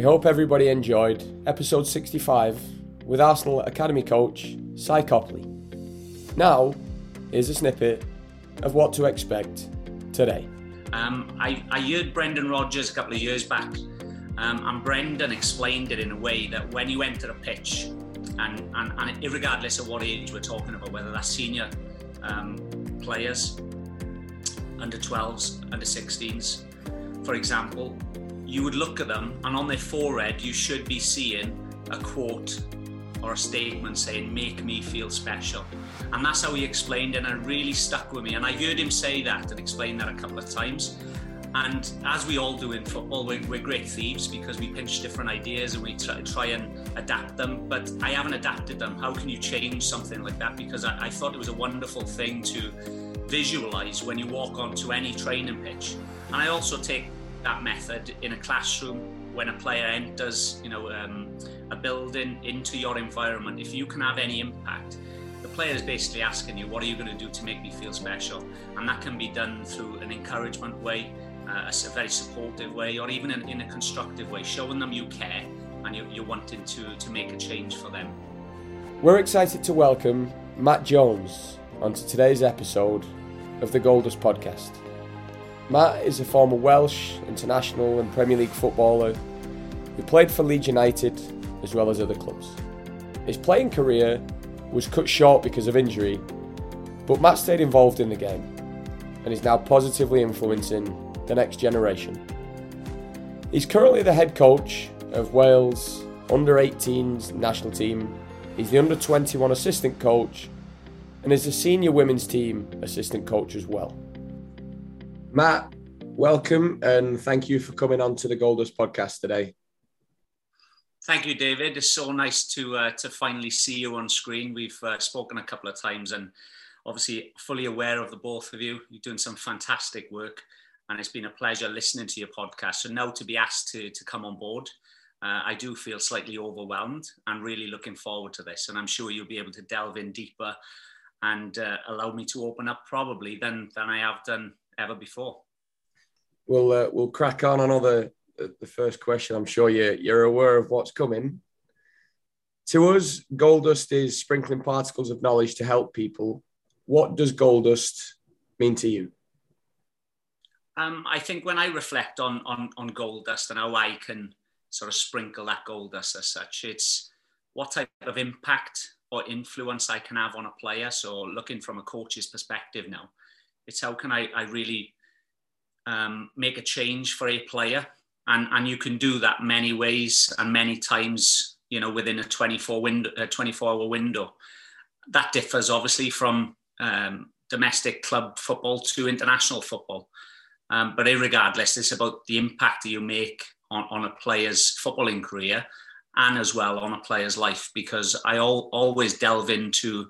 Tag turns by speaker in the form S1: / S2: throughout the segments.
S1: We hope everybody enjoyed episode 65 with Arsenal Academy coach Si Copley. Now, here's a snippet of what to expect today.
S2: Um, I, I heard Brendan Rodgers a couple of years back, um, and Brendan explained it in a way that when you enter a pitch, and, and, and regardless of what age we're talking about, whether that's senior um, players, under 12s, under 16s, for example, you would look at them and on their forehead you should be seeing a quote or a statement saying, Make me feel special. And that's how he explained it, and it really stuck with me. And I heard him say that and explain that a couple of times. And as we all do in football, we're, great thieves because we pinch different ideas and we try, try, and adapt them. But I haven't adapted them. How can you change something like that? Because I, I thought it was a wonderful thing to visualize when you walk onto any training pitch. And I also take that method in a classroom when a player enters, you know, um, a building into your environment. If you can have any impact, the player is basically asking you, "What are you going to do to make me feel special?" And that can be done through an encouragement way, uh, a very supportive way, or even in, in, a constructive way, showing them you care and you, you're wanting to to make a change for them.
S1: We're excited to welcome Matt Jones onto today's episode of the Goldust podcast. Matt is a former Welsh, international, and Premier League footballer who played for Leeds United as well as other clubs. His playing career was cut short because of injury, but Matt stayed involved in the game and is now positively influencing the next generation. He's currently the head coach of Wales under 18s national team. He's the under 21 assistant coach and is the senior women's team assistant coach as well. Matt, welcome and thank you for coming on to the Goldust podcast today.
S2: Thank you, David. It's so nice to uh, to finally see you on screen. We've uh, spoken a couple of times, and obviously fully aware of the both of you. You're doing some fantastic work, and it's been a pleasure listening to your podcast. So now to be asked to to come on board, uh, I do feel slightly overwhelmed and really looking forward to this. And I'm sure you'll be able to delve in deeper and uh, allow me to open up probably than than I have done ever before.
S1: We'll uh, we'll crack on another the, the first question. I'm sure you're you're aware of what's coming. To us, gold dust is sprinkling particles of knowledge to help people. What does gold dust mean to you?
S2: Um, I think when I reflect on, on on gold dust and how I can sort of sprinkle that Goldust as such, it's what type of impact or influence I can have on a player. So looking from a coach's perspective now, it's how can I, I really um, make a change for a player, and and you can do that many ways and many times. You know, within a 24 window, a 24 hour window. That differs obviously from um, domestic club football to international football. Um, but regardless, it's about the impact that you make on, on a player's footballing career and as well on a player's life because I all, always delve into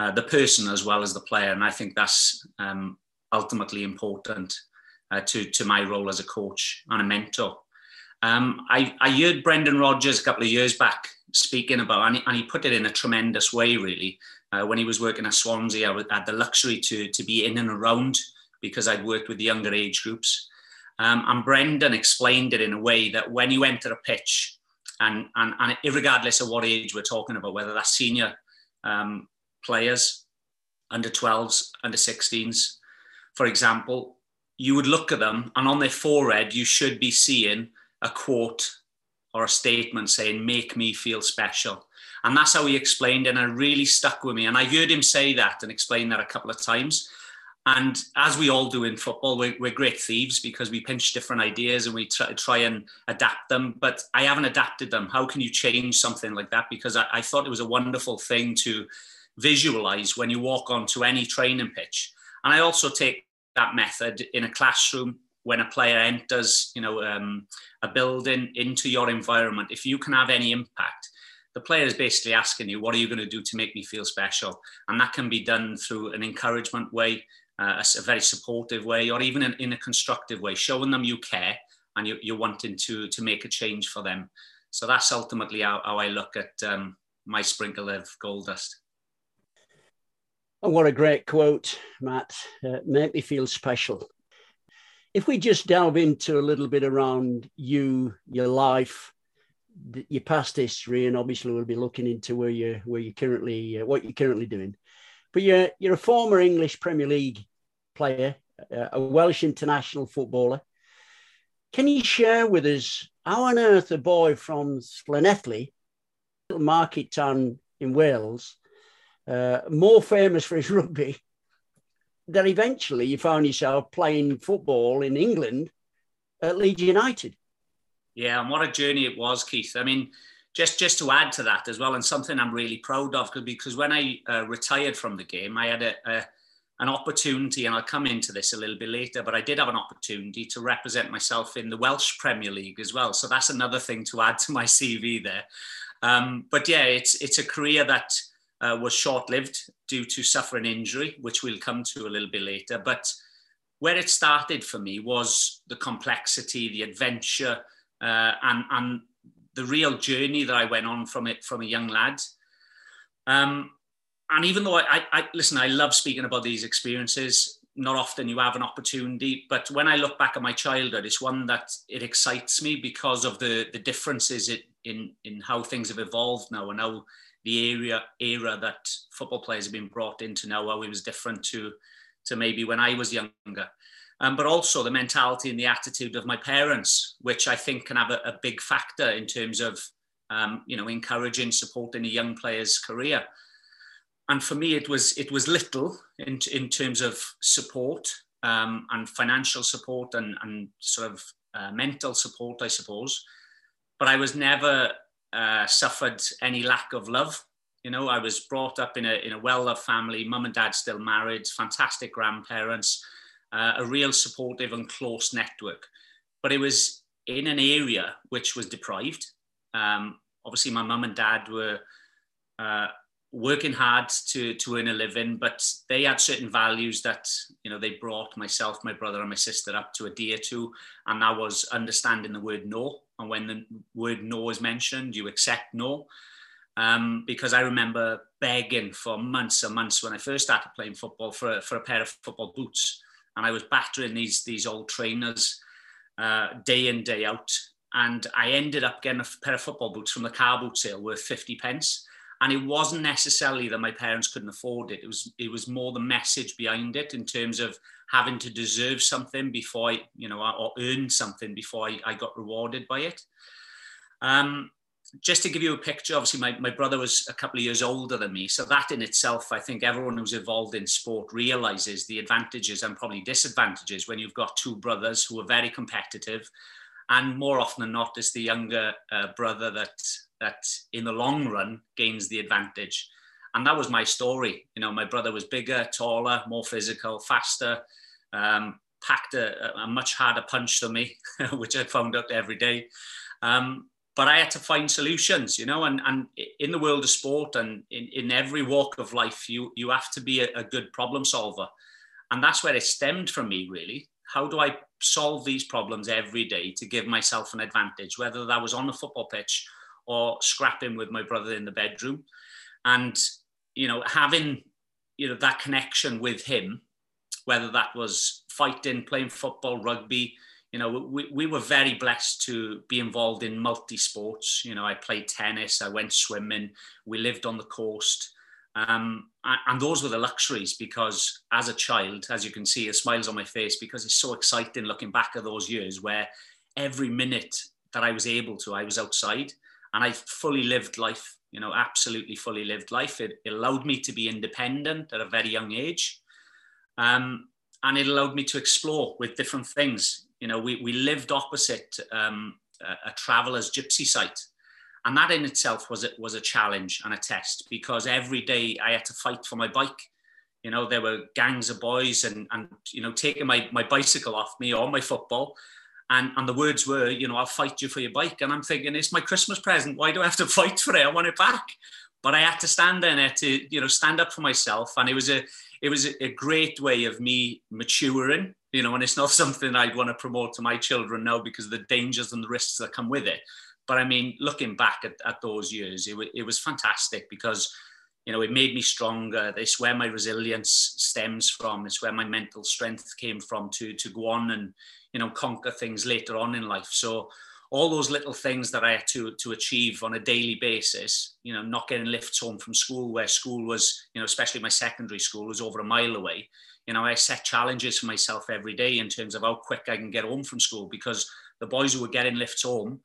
S2: uh, the person as well as the player. And I think that's um, ultimately important uh, to, to my role as a coach and a mentor. Um, I, I heard Brendan Rodgers a couple of years back speaking about, and he, and he put it in a tremendous way, really. Uh, when he was working at Swansea, I had the luxury to, to be in and around because I'd worked with the younger age groups. Um, and Brendan explained it in a way that when you enter a pitch, and, and, and regardless of what age we're talking about, whether that's senior um, players, under 12s, under 16s, for example, you would look at them and on their forehead, you should be seeing a quote or a statement saying, Make me feel special. And that's how he explained. And it really stuck with me. And I heard him say that and explain that a couple of times. And as we all do in football, we're, we're great thieves because we pinch different ideas and we try, try, and adapt them. But I haven't adapted them. How can you change something like that? Because I, I thought it was a wonderful thing to visualize when you walk onto any training pitch. And I also take that method in a classroom when a player enters, you know, um, a building into your environment. If you can have any impact, the player is basically asking you, "What are you going to do to make me feel special?" And that can be done through an encouragement way, uh, a, very supportive way, or even in, a constructive way, showing them you care and you, are wanting to to make a change for them. So that's ultimately how, how I look at um, my sprinkle of Goldust.
S3: Oh, what a great quote, Matt. Uh, make me feel special. if we just delve into a little bit around you, your life, your past history, and obviously we'll be looking into where you where you currently uh, what you're currently doing. But you're you're a former English Premier League player, uh, a Welsh international footballer. Can you share with us how on earth a boy from Llanelli, little market town in Wales, uh, more famous for his rugby, that eventually you found yourself playing football in England at Leeds United?
S2: Yeah, and what a journey it was, Keith. I mean, just just to add to that as well, and something I'm really proud of, because when I uh, retired from the game, I had a, a, an opportunity, and I'll come into this a little bit later, but I did have an opportunity to represent myself in the Welsh Premier League as well. So that's another thing to add to my CV there. Um, but yeah, it's it's a career that uh, was short-lived due to suffering injury, which we'll come to a little bit later. But where it started for me was the complexity, the adventure, uh, and and the real journey that I went on from it from a young lad. Um, and even though I, I, listen, I love speaking about these experiences. Not often you have an opportunity, but when I look back at my childhood, it's one that it excites me because of the the differences it, in in how things have evolved now and how the area era that football players have been brought into now, how it was different to to maybe when I was younger um, but also the mentality and the attitude of my parents, which I think can have a, a big factor in terms of um, you know encouraging, supporting a young player's career. And for me, it was it was little in in terms of support um, and financial support and and sort of uh, mental support, I suppose. But I was never uh, suffered any lack of love. You know, I was brought up in a in a well loved family. Mum and dad still married, fantastic grandparents uh, a real supportive and close network. But it was in an area which was deprived. Um, obviously, my mum and dad were uh, working hard to to earn a living, but they had certain values that you know they brought myself, my brother, and my sister up to adhere to, and that was understanding the word no. And when the word no is mentioned, you accept no. Um, because I remember begging for months and months when I first started playing football for, for a pair of football boots and I was battering these these old trainers uh, day in day out, and I ended up getting a pair of football boots from the car boot sale worth fifty pence. And it wasn't necessarily that my parents couldn't afford it. It was it was more the message behind it in terms of having to deserve something before I, you know, or earn something before I, I got rewarded by it. Um, just to give you a picture, obviously my, my brother was a couple of years older than me. So that in itself, I think everyone who's involved in sport realizes the advantages and probably disadvantages when you've got two brothers who are very competitive. And more often than not, it's the younger uh, brother that, that in the long run gains the advantage. And that was my story. You know, my brother was bigger, taller, more physical, faster, um, packed a, a much harder punch than me, which I found out every day. Um, but I had to find solutions, you know, and, and in the world of sport and in, in every walk of life, you, you have to be a, a good problem solver. And that's where it stemmed from me, really. How do I solve these problems every day to give myself an advantage, whether that was on the football pitch or scrapping with my brother in the bedroom? And, you know, having, you know, that connection with him, whether that was fighting, playing football, rugby, you know, we, we were very blessed to be involved in multi sports. You know, I played tennis, I went swimming, we lived on the coast. Um, and those were the luxuries because as a child, as you can see, a smiles on my face because it's so exciting looking back at those years where every minute that I was able to, I was outside and I fully lived life, you know, absolutely fully lived life. It, it allowed me to be independent at a very young age. Um, and it allowed me to explore with different things you know, we, we lived opposite um, a, a traveler's gypsy site. And that in itself was a, was a challenge and a test because every day I had to fight for my bike. You know, there were gangs of boys and, and you know, taking my, my bicycle off me or my football. And, and the words were, you know, I'll fight you for your bike. And I'm thinking, it's my Christmas present. Why do I have to fight for it? I want it back. But I had to stand there to, you know, stand up for myself. And it was a, it was a great way of me maturing you know, and it's not something I'd want to promote to my children now because of the dangers and the risks that come with it. But I mean, looking back at, at those years, it, it was fantastic because, you know, it made me stronger. It's where my resilience stems from. It's where my mental strength came from to to go on and you know conquer things later on in life. So all those little things that I had to to achieve on a daily basis, you know, not getting lifts home from school where school was, you know, especially my secondary school was over a mile away. You know, I set challenges for myself every day in terms of how quick I can get home from school because the boys who were getting lifts home,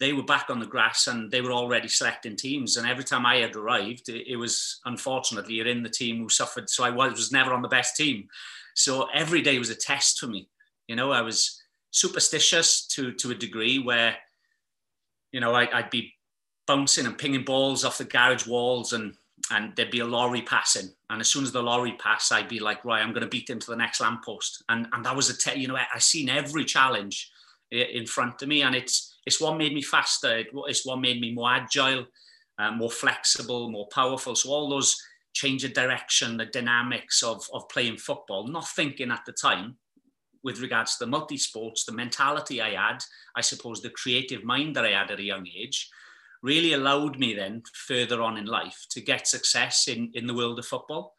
S2: they were back on the grass and they were already selecting teams. And every time I had arrived, it, it was unfortunately you're in the team who suffered. So I was, was never on the best team. So every day was a test for me. You know, I was superstitious to to a degree where you know I, would be bouncing and pinging balls off the garage walls and and there'd be a lorry passing. And as soon as the lorry passed i'd be like right i'm going to beat him to the next lamppost and and that was a te- you know I, I seen every challenge in front of me and it's it's what made me faster. It's what made me more agile uh, more flexible more powerful. So all those change of direction the dynamics of of playing football not thinking at the time with regards to the multi-sports, the mentality I had, I suppose the creative mind that I had at a young age, really allowed me then further on in life to get success in, in the world of football.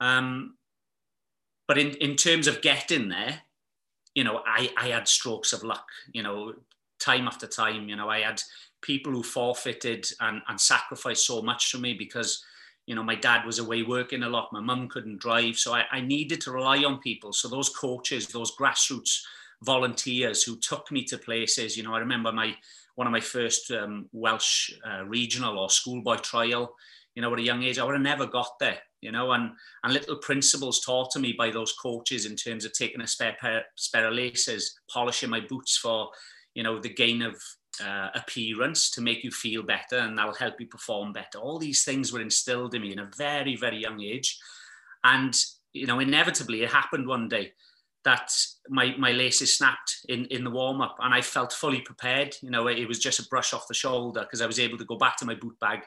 S2: Um, but in, in terms of getting there, you know, I, I had strokes of luck, you know, time after time, you know, I had people who forfeited and, and sacrificed so much for me because – you know, my dad was away working a lot. My mum couldn't drive. So I, I needed to rely on people. So those coaches, those grassroots volunteers who took me to places, you know, I remember my, one of my first um, Welsh uh, regional or schoolboy trial, you know, at a young age, I would have never got there, you know, and, and little principles taught to me by those coaches in terms of taking a spare pair, spare of laces, polishing my boots for, you know, the gain of uh, appearance to make you feel better and that'll help you perform better. All these things were instilled in me in a very, very young age. And, you know, inevitably it happened one day that my, my laces snapped in, in the warm up and I felt fully prepared. You know, it was just a brush off the shoulder because I was able to go back to my boot bag,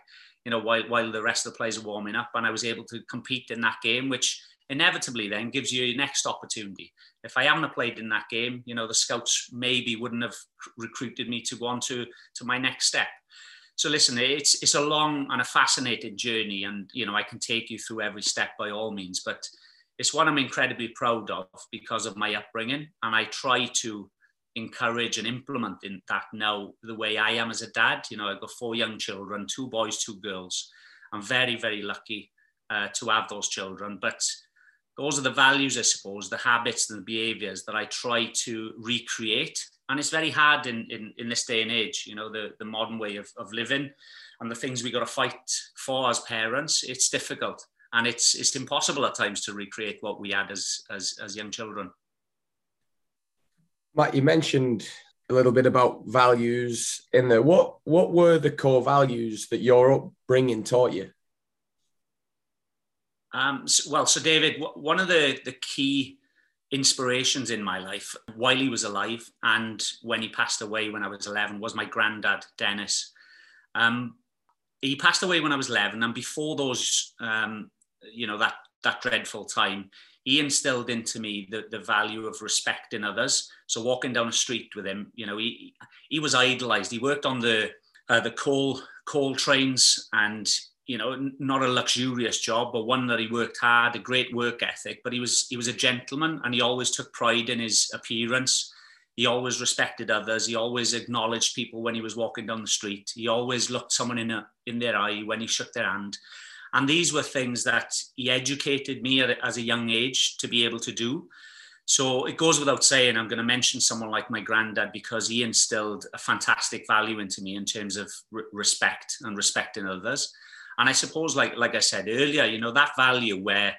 S2: you know, while, while the rest of the players are warming up and I was able to compete in that game, which inevitably then gives you your next opportunity. If I haven't played in that game, you know, the scouts maybe wouldn't have recruited me to go on to, to my next step. So listen, it's it's a long and a fascinating journey, and you know I can take you through every step by all means, but it's one I'm incredibly proud of because of my upbringing, and I try to encourage and implement in that now the way I am as a dad. You know, I've got four young children, two boys, two girls. I'm very very lucky uh, to have those children, but those are the values, I suppose, the habits and the behaviors that I try to recreate. And it's very hard in, in, in this day and age, you know, the, the modern way of, of living and the things we got to fight for as parents. It's difficult and it's, it's impossible at times to recreate what we had as, as, as young children.
S1: Matt, you mentioned a little bit about values in there. What, what were the core values that your upbringing taught you?
S2: Um, so, well, so David, one of the, the key inspirations in my life while he was alive and when he passed away when I was 11 was my granddad, Dennis. Um, he passed away when I was 11 and before those, um, you know, that, that dreadful time, he instilled into me the, the value of respecting others. So walking down the street with him, you know, he, he was idolized. He worked on the, uh, the coal, coal trains and you know, not a luxurious job, but one that he worked hard, a great work ethic. But he was he was a gentleman, and he always took pride in his appearance. He always respected others. He always acknowledged people when he was walking down the street. He always looked someone in a, in their eye when he shook their hand. And these were things that he educated me at, as a young age to be able to do. So it goes without saying, I'm going to mention someone like my granddad because he instilled a fantastic value into me in terms of re- respect and respecting others. And I suppose, like like I said earlier, you know, that value where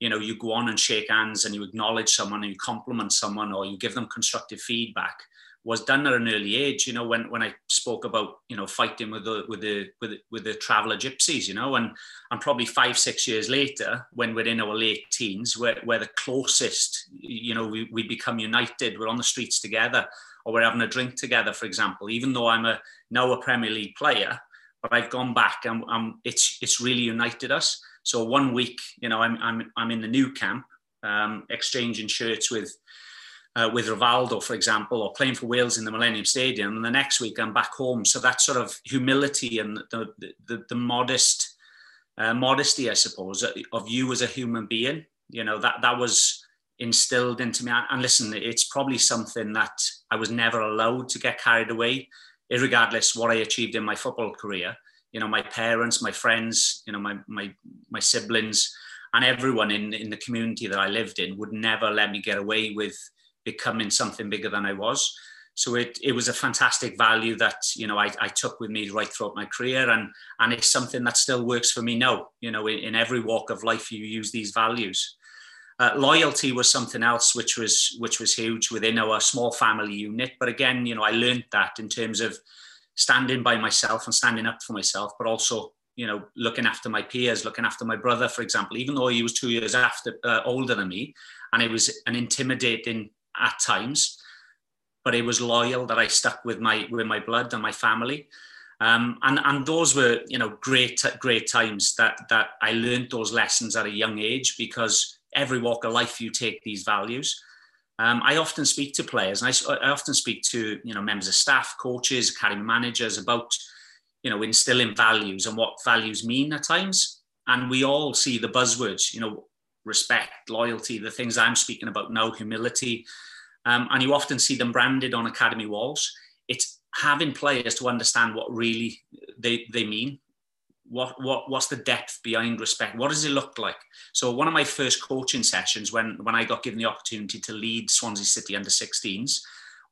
S2: you know you go on and shake hands and you acknowledge someone and you compliment someone or you give them constructive feedback was done at an early age. You know, when when I spoke about you know fighting with the with the with the, with the traveller gypsies, you know, and and probably five six years later, when we're in our late teens, we're, we're the closest. You know, we we become united. We're on the streets together, or we're having a drink together, for example. Even though I'm a now a Premier League player, but I've gone back and um, it's it's really united us. So one week, you know, I'm I'm I'm in the Nou Camp, um, exchanging shirts with uh, with Rivaldo, for example, or playing for Wales in the Millennium Stadium, and the next week I'm back home. So that sort of humility and the the, the, the modest uh, modesty, I suppose, of you as a human being. You know, that, that was instilled into me. And listen, it's probably something that I was never allowed to get carried away, regardless what I achieved in my football career. You know, my parents, my friends, you know, my, my, my siblings, and everyone in, in the community that I lived in would never let me get away with becoming something bigger than I was. So it, it was a fantastic value that you know I, I took with me right throughout my career, and and it's something that still works for me now. You know, in, in every walk of life, you use these values. Uh, loyalty was something else which was which was huge within our small family unit. But again, you know, I learned that in terms of standing by myself and standing up for myself, but also you know looking after my peers, looking after my brother, for example. Even though he was two years after uh, older than me, and it was an intimidating at times but it was loyal that I stuck with my with my blood and my family. Um, and and those were you know great great times that that I learned those lessons at a young age because every walk of life you take these values. Um, I often speak to players, and I, I, often speak to you know members of staff, coaches, academy managers about you know instilling values and what values mean at times. And we all see the buzzwords, you know, respect, loyalty, the things I'm speaking about now, humility, um, and you often see them branded on academy walls. It's having players to understand what really they, they mean. What, what, what's the depth behind respect? What does it look like? So one of my first coaching sessions when, when I got given the opportunity to lead Swansea City under 16s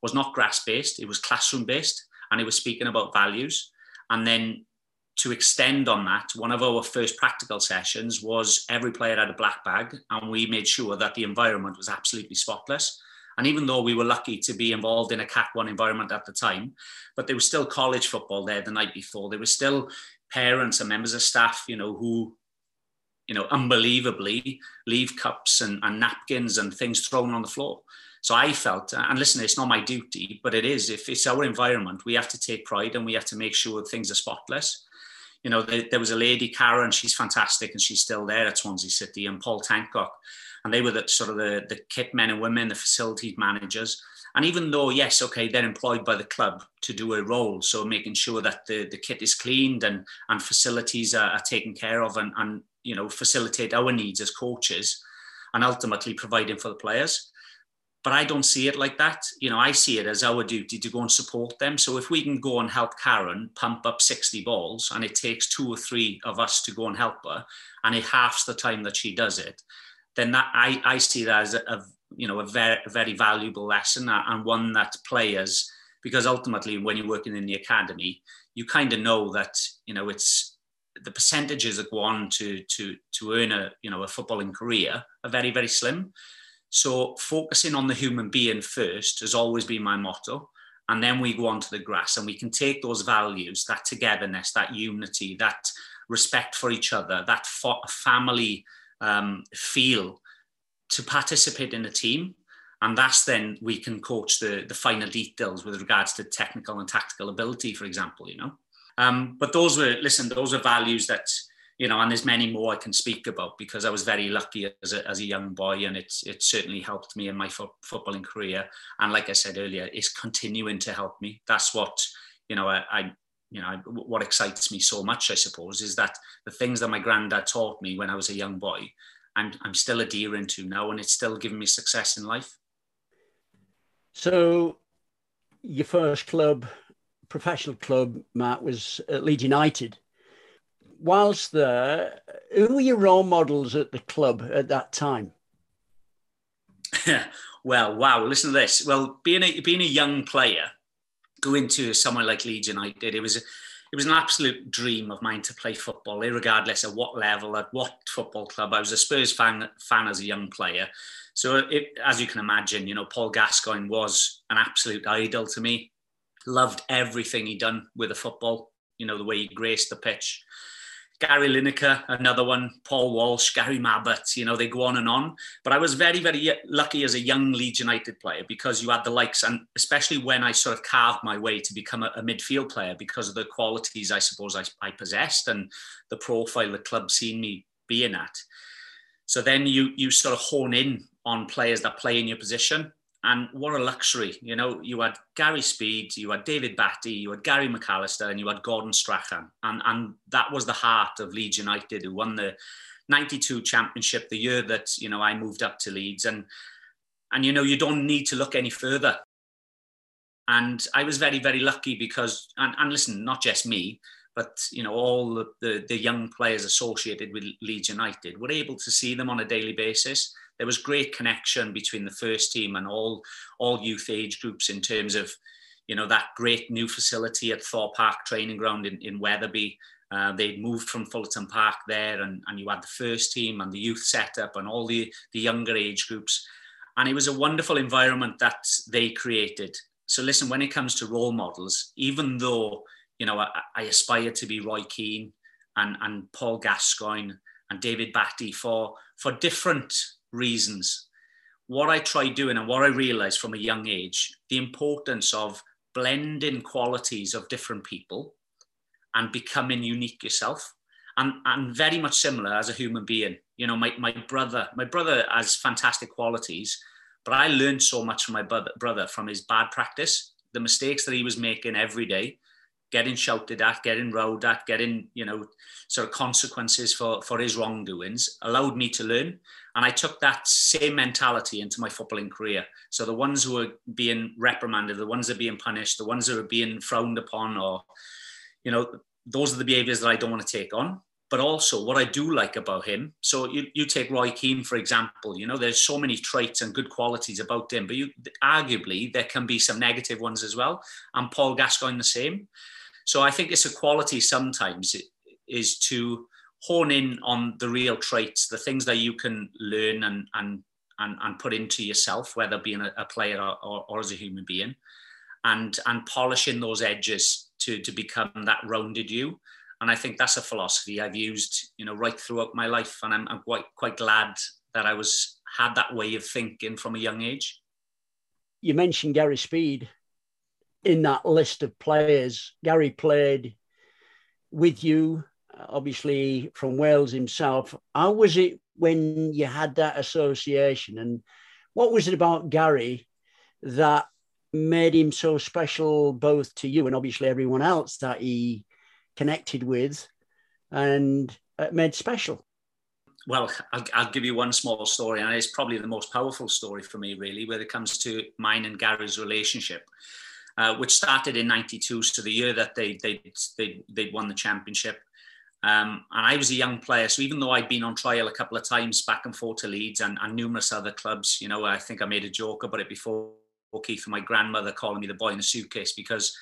S2: was not grass based, it was classroom based. And it was speaking about values. And then to extend on that, one of our first practical sessions was every player had a black bag, and we made sure that the environment was absolutely spotless. And even though we were lucky to be involved in a Cat 1 environment at the time, but there was still college football there the night before. There was still parents and members of staff, you know, who, you know, unbelievably leave cups and, and napkins and things thrown on the floor. So I felt, and listen, it's not my duty, but it is. If it's our environment, we have to take pride and we have to make sure things are spotless. You know, there, there was a lady, Karen, she's fantastic and she's still there at Swansea City, and Paul Tancock and they were the sort of the, the kit men and women, the facilities managers. And even though, yes, okay, they're employed by the club to do a role, so making sure that the, the kit is cleaned and, and facilities are, are taken care of and, and, you know, facilitate our needs as coaches and ultimately providing for the players. But I don't see it like that. You know, I see it as our duty to go and support them. So if we can go and help Karen pump up 60 balls and it takes two or three of us to go and help her and it halves the time that she does it, then that I, I see that as a, a you know a very, a very valuable lesson and one that players because ultimately when you're working in the academy you kind of know that you know it's the percentages that go on to to to earn a you know a footballing career are very very slim. So focusing on the human being first has always been my motto and then we go on to the grass and we can take those values that togetherness that unity that respect for each other that family um, feel to participate in a team. And that's then we can coach the, the finer details with regards to technical and tactical ability, for example, you know. Um, but those were, listen, those are values that, you know, and there's many more I can speak about because I was very lucky as a, as a young boy and it's, it certainly helped me in my fo- footballing career. And like I said earlier, it's continuing to help me. That's what, you know, I, I you know, what excites me so much, I suppose, is that the things that my granddad taught me when I was a young boy, I'm, I'm still adhering to now, and it's still giving me success in life.
S3: So, your first club, professional club, Matt, was at Leeds United. Whilst there, who were your role models at the club at that time?
S2: well, wow, listen to this. Well, being a, being a young player, going to somewhere like Leeds United, it was it was an absolute dream of mine to play football, regardless of what level, at what football club. I was a Spurs fan, fan as a young player. So it, as you can imagine, you know, Paul Gascoigne was an absolute idol to me. Loved everything he'd done with the football, you know, the way he graced the pitch, Gary Lineker, another one, Paul Walsh, Gary Mabbutt, you know, they go on and on. But I was very, very lucky as a young Leeds United player because you had the likes, and especially when I sort of carved my way to become a, a midfield player because of the qualities I suppose I, I possessed and the profile the club seen me being at. So then you you sort of hone in on players that play in your position. And what a luxury. You know, you had Gary Speed, you had David Batty, you had Gary McAllister, and you had Gordon Strachan. And, and that was the heart of Leeds United, who won the 92 championship the year that, you know, I moved up to Leeds. And, and you know, you don't need to look any further. And I was very, very lucky because, and, and listen, not just me, but you know all the, the, the young players associated with Leeds United were able to see them on a daily basis there was great connection between the first team and all all youth age groups in terms of you know that great new facility at Thorp Arch training ground in, in Wetherby. Uh, they'd moved from Fullerton Park there, and, and you had the first team and the youth setup and all the, the younger age groups. And it was a wonderful environment that they created. So, listen, when it comes to role models, even though you know I, I aspire to be Roy Keane and, and Paul Gascoigne and David Batty for, for different reasons. What I tried doing and what I realized from a young age, the importance of blending qualities of different people and becoming unique yourself. And, and very much similar as a human being. You know, my, my brother, my brother has fantastic qualities, but I learned so much from my brother, brother from his bad practice, the mistakes that he was making every day, getting shouted at, getting rowed at, getting, you know, sort of consequences for, for his wrongdoings allowed me to learn. And I took that same mentality into my footballing career. So the ones who are being reprimanded, the ones that are being punished, the ones that are being frowned upon, or, you know, those are the behaviors that I don't want to take on. But also what I do like about him. So you, you take Roy Keane, for example, you know, there's so many traits and good qualities about him, but you arguably there can be some negative ones as well. And Paul Gascoigne the same. So I think it's a quality sometimes is to hone in on the real traits, the things that you can learn and and and, and put into yourself, whether being a, a player or, or, or, as a human being, and and polishing those edges to to become that rounded you. And I think that's a philosophy I've used, you know, right throughout my life, and I'm, I'm quite quite glad that I was had that way of thinking from a young age.
S3: You mentioned Gary Speed in that list of players. Gary played with you obviously from Wales himself. How was it when you had that association? And what was it about Gary that made him so special, both to you and obviously everyone else that he connected with and uh, made special?
S2: Well, I'll, I'll, give you one small story, and it's probably the most powerful story for me, really, when it comes to mine and Gary's relationship, uh, which started in '92, so the year that they they they they won the championship. Um, and I was a young player, so even though I'd been on trial a couple of times back and forth to Leeds and, and numerous other clubs, you know, I think I made a joke about it before Keith and my grandmother calling me the boy in a suitcase because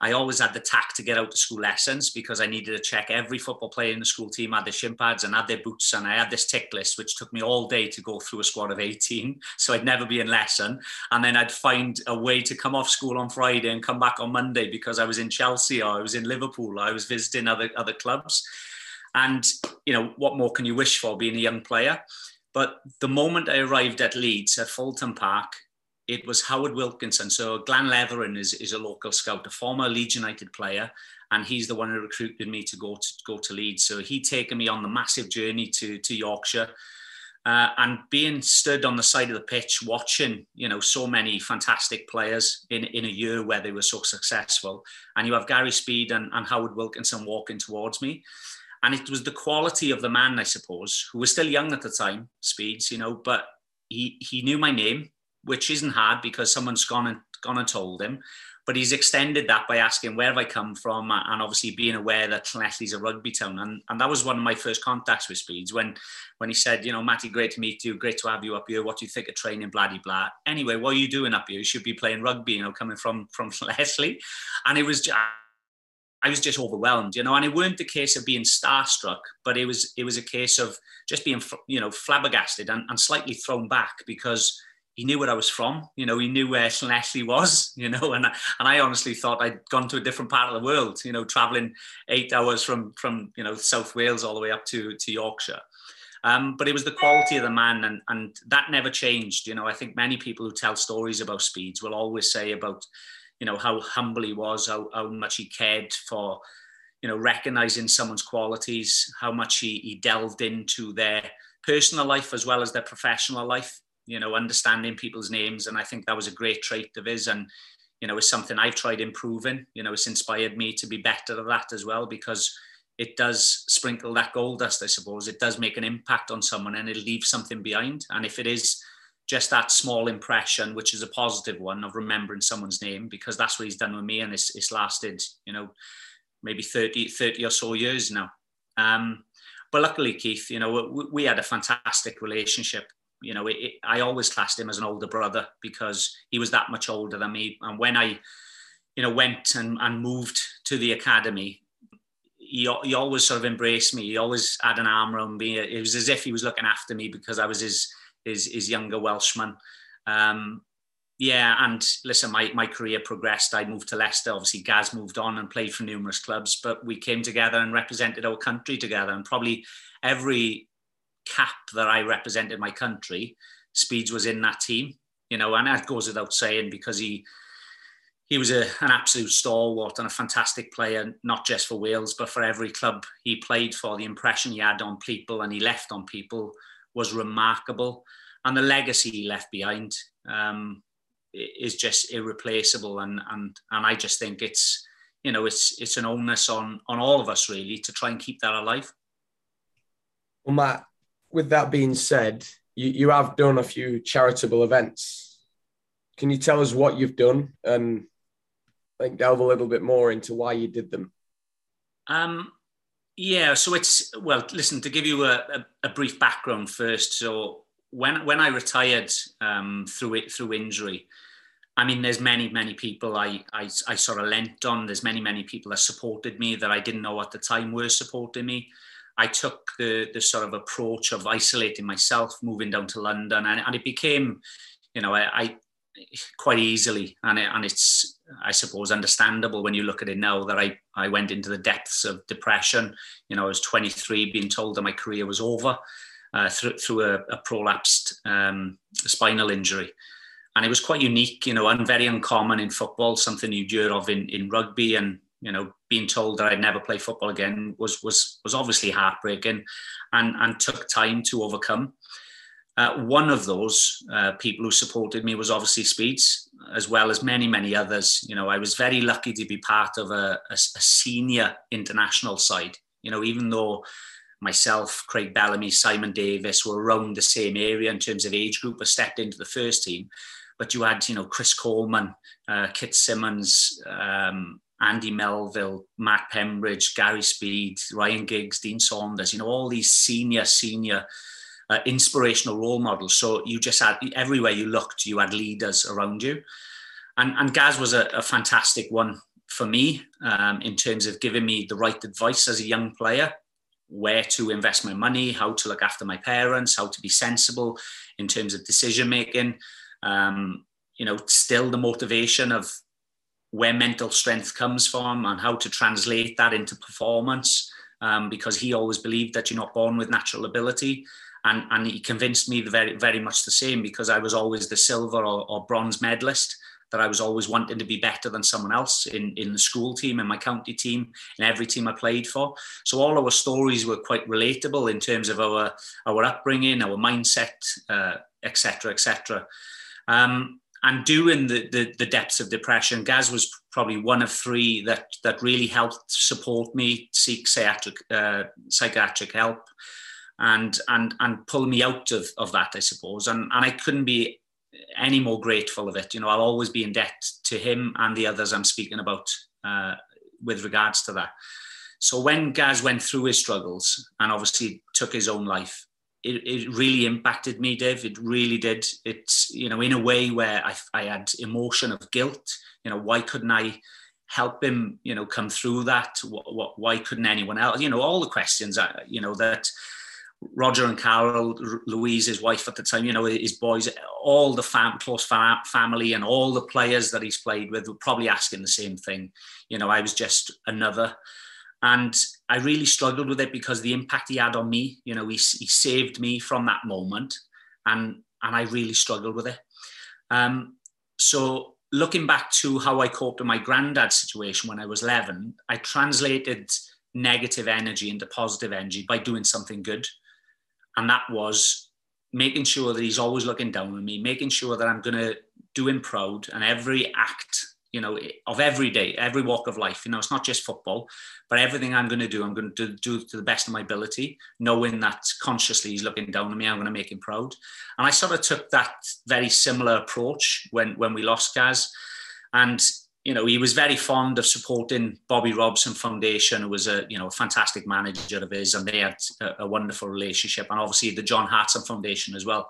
S2: I always had the tact to get out to school lessons because I needed to check every football player in the school team had their shin pads and had their boots. And I had this tick list, which took me all day to go through a squad of 18. So I'd never be in lesson. And then I'd find a way to come off school on Friday and come back on Monday because I was in Chelsea or I was in Liverpool or I was visiting other, other clubs. And, you know, what more can you wish for being a young player? But the moment I arrived at Leeds at Fullerton Park, it was Howard Wilkinson. So Glenn Leatherin is, is a local scout, a former Leeds United player, and he's the one who recruited me to go to go to Leeds. So he'd taken me on the massive journey to to Yorkshire. Uh, and being stood on the side of the pitch watching you know so many fantastic players in, in a year where they were so successful and you have gary speed and, and howard wilkinson walking towards me and it was the quality of the man i suppose who was still young at the time speeds you know but he he knew my name which isn't hard because someone's gone and gone and told him. But he's extended that by asking where have I come from, and obviously being aware that Llanelli's a rugby town, and, and that was one of my first contacts with Speeds when when he said, you know, Matty, great to meet you, great to have you up here. What do you think of training, bloody blah? Anyway, what are you doing up here? You should be playing rugby, you know, coming from from Llanelli, and it was. Just, I was just overwhelmed, you know, and it weren't the case of being starstruck, but it was it was a case of just being, you know, flabbergasted and, and slightly thrown back because he knew where I was from. You know, he knew where Llanelli was. You know, and and I honestly thought I'd gone to a different part of the world. You know, traveling eight hours from from you know South Wales all the way up to to Yorkshire. Um, but it was the quality of the man, and and that never changed. You know, I think many people who tell stories about Speeds will always say about, you know, how humble he was, how how much he cared for, you know, recognizing someone's qualities, how much he, he delved into their personal life as well as their professional life you know, understanding people's names. And I think that was a great trait of his. And, you know, it's something I've tried improving. You know, it's inspired me to be better at that as well because it does sprinkle that gold dust, I suppose. It does make an impact on someone and it leaves something behind. And if it is just that small impression, which is a positive one of remembering someone's name, because that's what he's done with me and it's, it's lasted, you know, maybe 30, 30 or so years now. Um, but luckily, Keith, you know, we, we had a fantastic relationship. You know, it, it, I always classed him as an older brother because he was that much older than me. And when I, you know, went and, and moved to the academy, he, he always sort of embraced me. He always had an arm around me. It was as if he was looking after me because I was his his, his younger Welshman. Um, yeah, and listen, my, my career progressed. I moved to Leicester. Obviously, Gaz moved on and played for numerous clubs, but we came together and represented our country together. And probably every cap that I represented my country, Speeds was in that team. You know, and that goes without saying because he he was a, an absolute stalwart and a fantastic player, not just for Wales, but for every club he played for. The impression he had on people and he left on people was remarkable. And the legacy he left behind um, is just irreplaceable. And, and, and I just think it's, you know, it's, it's an onus on, on all of us really to try and keep that alive.
S1: Well, Matt, with that being said, you, you have done a few charitable events. Can you tell us what you've done and like delve a little bit more into why you did them?
S2: Um, yeah, so it's well. Listen, to give you a, a, a brief background first. So when when I retired um, through it through injury, I mean, there's many many people I, I I sort of lent on. There's many many people that supported me that I didn't know at the time were supporting me. I took the the sort of approach of isolating myself, moving down to London, and, and it became, you know, I, I quite easily, and it, and it's I suppose understandable when you look at it now that I I went into the depths of depression. You know, I was 23, being told that my career was over uh, through through a, a prolapsed um, spinal injury, and it was quite unique. You know, and very uncommon in football. Something you'd hear of in in rugby, and you know, being told that I'd never play football again was was was obviously heartbreaking, and and took time to overcome. Uh, one of those uh, people who supported me was obviously Speeds, as well as many, many others. You know, I was very lucky to be part of a, a, a senior international side. You know, even though myself, Craig Bellamy, Simon Davies were around the same area in terms of age group, but stepped into the first team. But you had, you know, Chris Coleman, uh, Kit Symons, um, Andy Melville, Mark Pembridge, Gary Speed, Ryan Giggs, Dean Saunders, you know, all these senior, senior uh, inspirational role models. So you just had everywhere you looked, you had leaders around you. And, and Gaz was a, a fantastic one for me um, in terms of giving me the right advice as a young player where to invest my money, how to look after my parents, how to be sensible in terms of decision making. Um, you know, still the motivation of where mental strength comes from and how to translate that into performance. Um, because he always believed that you're not born with natural ability and and he convinced me very very much the same because I was always the silver or, or bronze medalist that I was always wanting to be better than someone else in, in the school team, in my county team, in every team I played for. So all our stories were quite relatable in terms of our our upbringing, our mindset, etc., uh, etc. Et um, and during the, the, the depths of depression, Gaz was probably one of three that that really helped support me seek psychiatric uh, psychiatric help and and and pull me out of, of that, I suppose. And and I couldn't be any more grateful of it. You know, I'll always be in debt to him and the others I'm speaking about uh, with regards to that. So when Gaz went through his struggles and obviously took his own life, it, it really impacted me, Dave. It really did. It's, you know, in a way where I, I had emotion of guilt. You know, why couldn't I help him, you know, come through that? What, what, why couldn't anyone else? You know, all the questions, uh, you know, that Roger and Carol, Louise, his wife at the time, you know, his boys, all the fam- close fam- family and all the players that he's played with were probably asking the same thing. You know, I was just another. And I really struggled with it because the impact he had on me, you know, he, he saved me from that moment. And, and I really struggled with it. Um, so looking back to how I coped with my granddad's situation when I was 11, I translated negative energy into positive energy by doing something good and that was making sure that he's always looking down on me, making sure that I'm going to do him proud and every act you know, of every day, every walk of life. You know, it's not just football, but everything I'm going to do, I'm going to do to the best of my ability, knowing that consciously he's looking down on me. I'm going to make him proud. And I sort of took that very similar approach when when we lost Gaz, and you know, he was very fond of supporting Bobby Robson Foundation, who was a you know a fantastic manager of his, and they had a, a wonderful relationship, and obviously the John Hartson Foundation as well.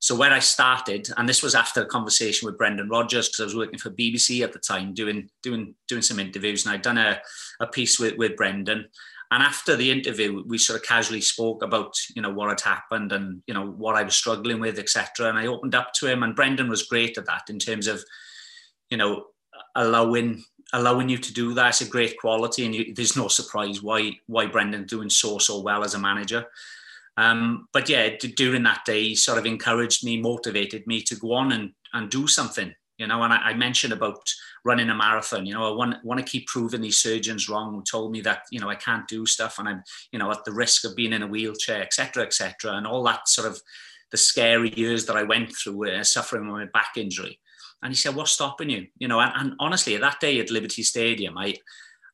S2: So where I started, and this was after a conversation with Brendan Rodgers, because I was working for BBC at the time, doing doing doing some interviews, and I'd done a, a piece with, with Brendan. And after the interview, we sort of casually spoke about, you know, what had happened and, you know, what I was struggling with, etc. And I opened up to him, and Brendan was great at that in terms of, you know, allowing allowing you to do that. It's a great quality, and you, there's no surprise why why Brendan's doing so so well as a manager. Um, but yeah, during that day, he sort of encouraged me, motivated me to go on and, and do something. You know, and I, I mentioned about running a marathon. You know, I want, want to keep proving these surgeons wrong who told me that, you know, I can't do stuff and I'm, you know, at the risk of being in a wheelchair, etc., etc., and all that sort of the scary years that I went through uh, suffering my back injury. And he said, "What's stopping you?" You know, and, and honestly, that day at Liberty Stadium, I,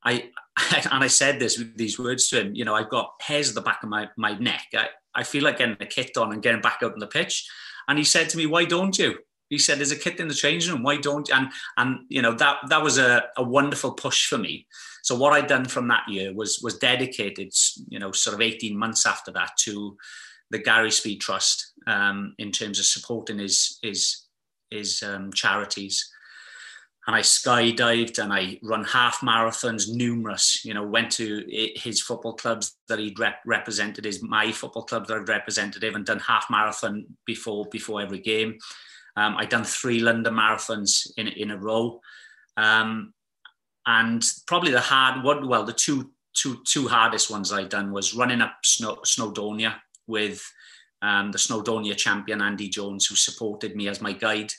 S2: I, and I said this with these words to him. You know, I've got hairs at the back of my my neck. I, I feel like getting a kit on and getting back out on the pitch. And he said to me, "Why don't you?" He said, "There's a kit in the changing room. Why don't?" You? And and you know that that was a, a wonderful push for me. So what I'd done from that year was was dedicated, you know, sort of 18 months after that to the Gary Speed Trust um, in terms of supporting his his his um, charities and I skydived and I run half marathons, numerous. You know, went to his football clubs that he'd rep- represented, his my football club that I'd represented, and done half marathon before before every game. Um, I'd done three London marathons in in a row, um, and probably the hard one. Well, the two two two hardest ones I'd done was running up Snow, Snowdonia with um, the Snowdonia champion Andy Jones, who supported me as my guide.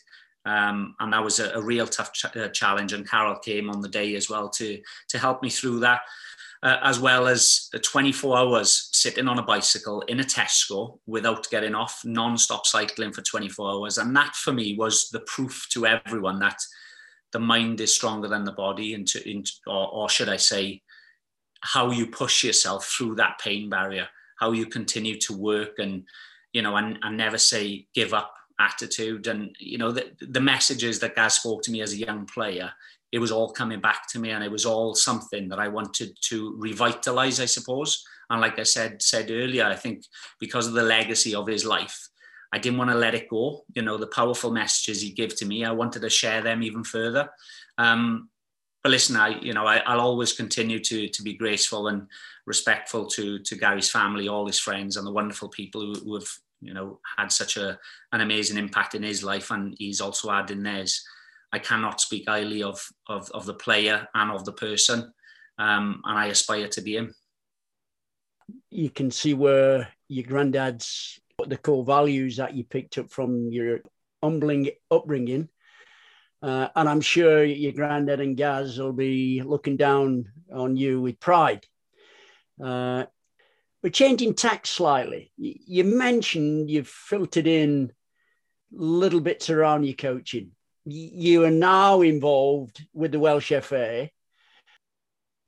S2: Um, and that was a, a real tough ch- uh, challenge. And Carol came on the day as well to to help me through that, uh, as well as 24 hours sitting on a bicycle in a Tesco without getting off, non-stop cycling for 24 hours. And that for me was the proof to everyone that the mind is stronger than the body, and to, in, or, or should I say, how you push yourself through that pain barrier, how you continue to work and you know, and, and never say give up attitude and you know the, the messages that Gaz spoke to me as a young player it was all coming back to me and it was all something that I wanted to revitalize I suppose. And like I said said earlier I think because of the legacy of his life I didn't want to let it go. You know the powerful messages he gave to me I wanted to share them even further. Um, but listen I you know I, will always continue to to be graceful and respectful to to Gary's family all his friends and the wonderful people who, who have you know, had such a an amazing impact in his life, and he's also had in theirs. I cannot speak highly of of, of the player and of the person, um, and I aspire to be him.
S3: You can see where your granddad's the core values that you picked up from your humbling upbringing. Uh, and I'm sure your granddad and Gaz will be looking down on you with pride. Uh, we're changing tack slightly. You mentioned you've filtered in little bits around your coaching. You are now involved with the Welsh FA.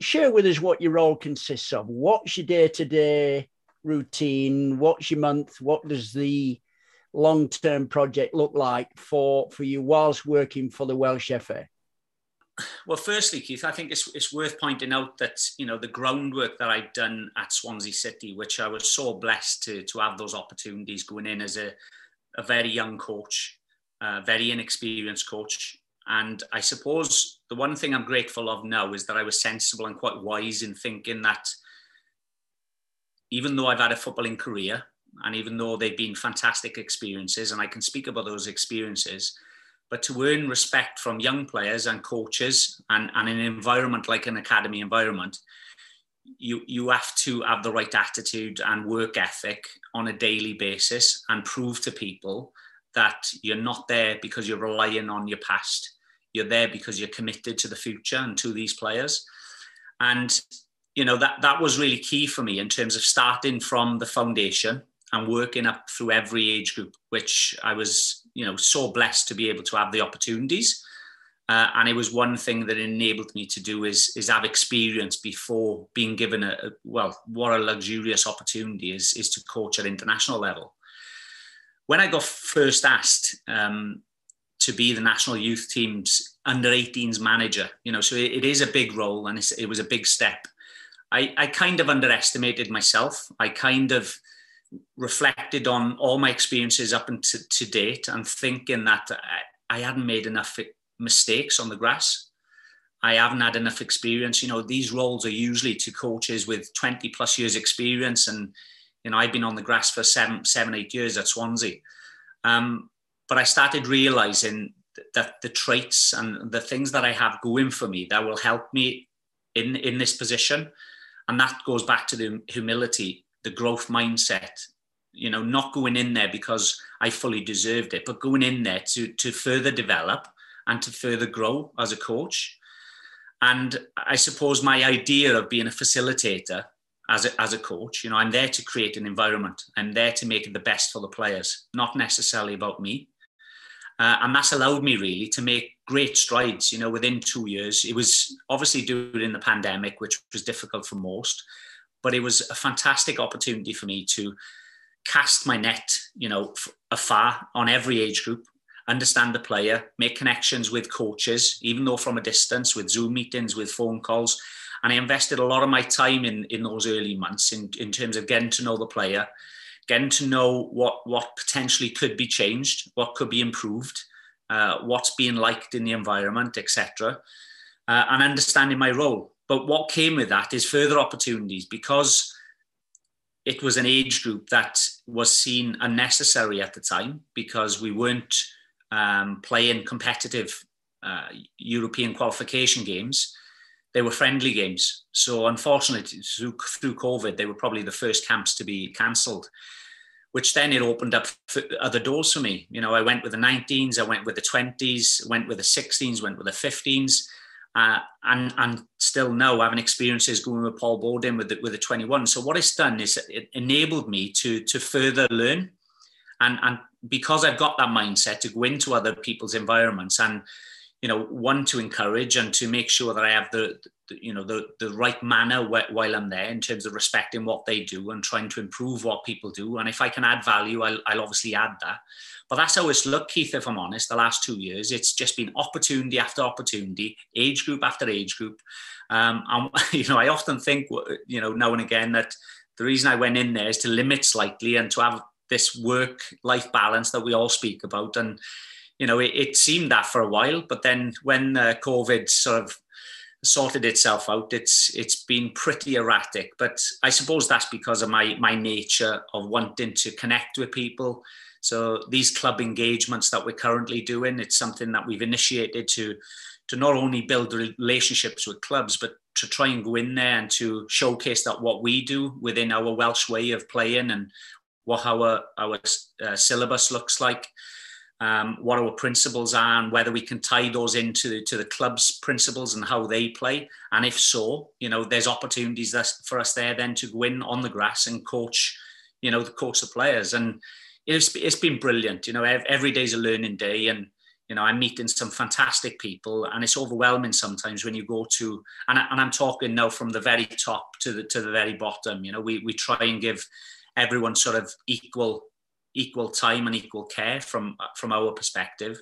S3: Share with us what your role consists of. What's your day to day routine? What's your month? What does the long term project look like for, for you whilst working for the Welsh FA?
S2: Well, firstly, Keith, I think it's, it's worth pointing out that you know the groundwork that I'd done at Swansea City, which I was so blessed to to have those opportunities going in as a, a very young coach, a very inexperienced coach, and I suppose the one thing I'm grateful of now is that I was sensible and quite wise in thinking that even though I've had a footballing career and even though they've been fantastic experiences, and I can speak about those experiences but to earn respect from young players and coaches and, and an environment like an academy environment, you, you have to have the right attitude and work ethic on a daily basis and prove to people that you're not there because you're relying on your past. You're there because you're committed to the future and to these players. And you know that that was really key for me in terms of starting from the foundation and working up through every age group, which I was, you know, so blessed to be able to have the opportunities. Uh, and it was one thing that enabled me to do is is have experience before being given a, a well what a luxurious opportunity is is to coach at international level. When i got first asked um, to be the national youth team's under 18s manager you know so it, it is a big role and it was a big step. I, I kind of underestimated myself. I kind of reflected on all my experiences up until to date and thinking that I, I hadn't made enough mistakes on the grass. I haven't had enough experience. You know, these roles are usually to coaches with 20 plus years experience. And, you know, I've been on the grass for seven, seven, eight years at Swansea. Um, but I started realizing that the traits and the things that I have going for me that will help me in, in this position. And that goes back to the humility, the growth mindset, you know, not going in there because I fully deserved it, but going in there to, to further develop and to further grow as a coach. And I suppose my idea of being a facilitator as a, as a coach, you know, I'm there to create an environment. I'm there to make it the best for the players, not necessarily about me. Uh, and that's allowed me really to make great strides, you know, within two years. It was obviously during the pandemic, which was difficult for most, but it was a fantastic opportunity for me to cast my net, you know, afar on every age group understand the player, make connections with coaches, even though from a distance, with Zoom meetings, with phone calls. And I invested a lot of my time in, in those early months in, in terms of getting to know the player, getting to know what, what potentially could be changed, what could be improved, uh, what's being liked in the environment, etc., uh, and understanding my role. But what came with that is further opportunities because it was an age group that was seen unnecessary at the time because we weren't um, playing competitive uh, European qualification games, they were friendly games. So unfortunately, through, through COVID, they were probably the first camps to be cancelled, which then it opened up other doors for me. You know, I went with the 19s, I went with the 20s, went with the 16s, went with the 15s. Uh, and and still now having experiences going with Paul Bodin with the, with the 21. So what it's done is it enabled me to to further learn. And and because I've got that mindset to go into other people's environments and you know one to encourage and to make sure that I have the, the you know the the right manner while I'm there in terms of respecting what they do and trying to improve what people do. And if I can add value I'll, I'll obviously add that but that's how it's looked Keith if I'm honest the last two years. It's just been opportunity after opportunity age group after age group. Um, and you know I often think you know now and again that the reason I went in there is to limit slightly and to have this work life balance that we all speak about. And you know it, it seemed that for a while but then when uh, covid sort of sorted itself out it's it's been pretty erratic. But i suppose that's because of my my nature of wanting to connect with people so these club engagements that we're currently doing it's something that we've initiated to to not only build relationships with clubs but to try and go in there and to showcase that what we do within our welsh way of playing and what our our uh, syllabus looks like, um, what our principles are, and whether we can tie those into to the club's principles and how they play. And if so, you know, there's opportunities for us there then to go in on the grass and coach, you know, the coach the players. And it's it's been brilliant. You know, every day's a learning day, and you know, I'm meeting some fantastic people, and it's overwhelming sometimes when you go to, and, I, and I'm talking now from the very top to the to the very bottom. You know, we we try and give everyone sort of equal equal time and equal care from from our perspective.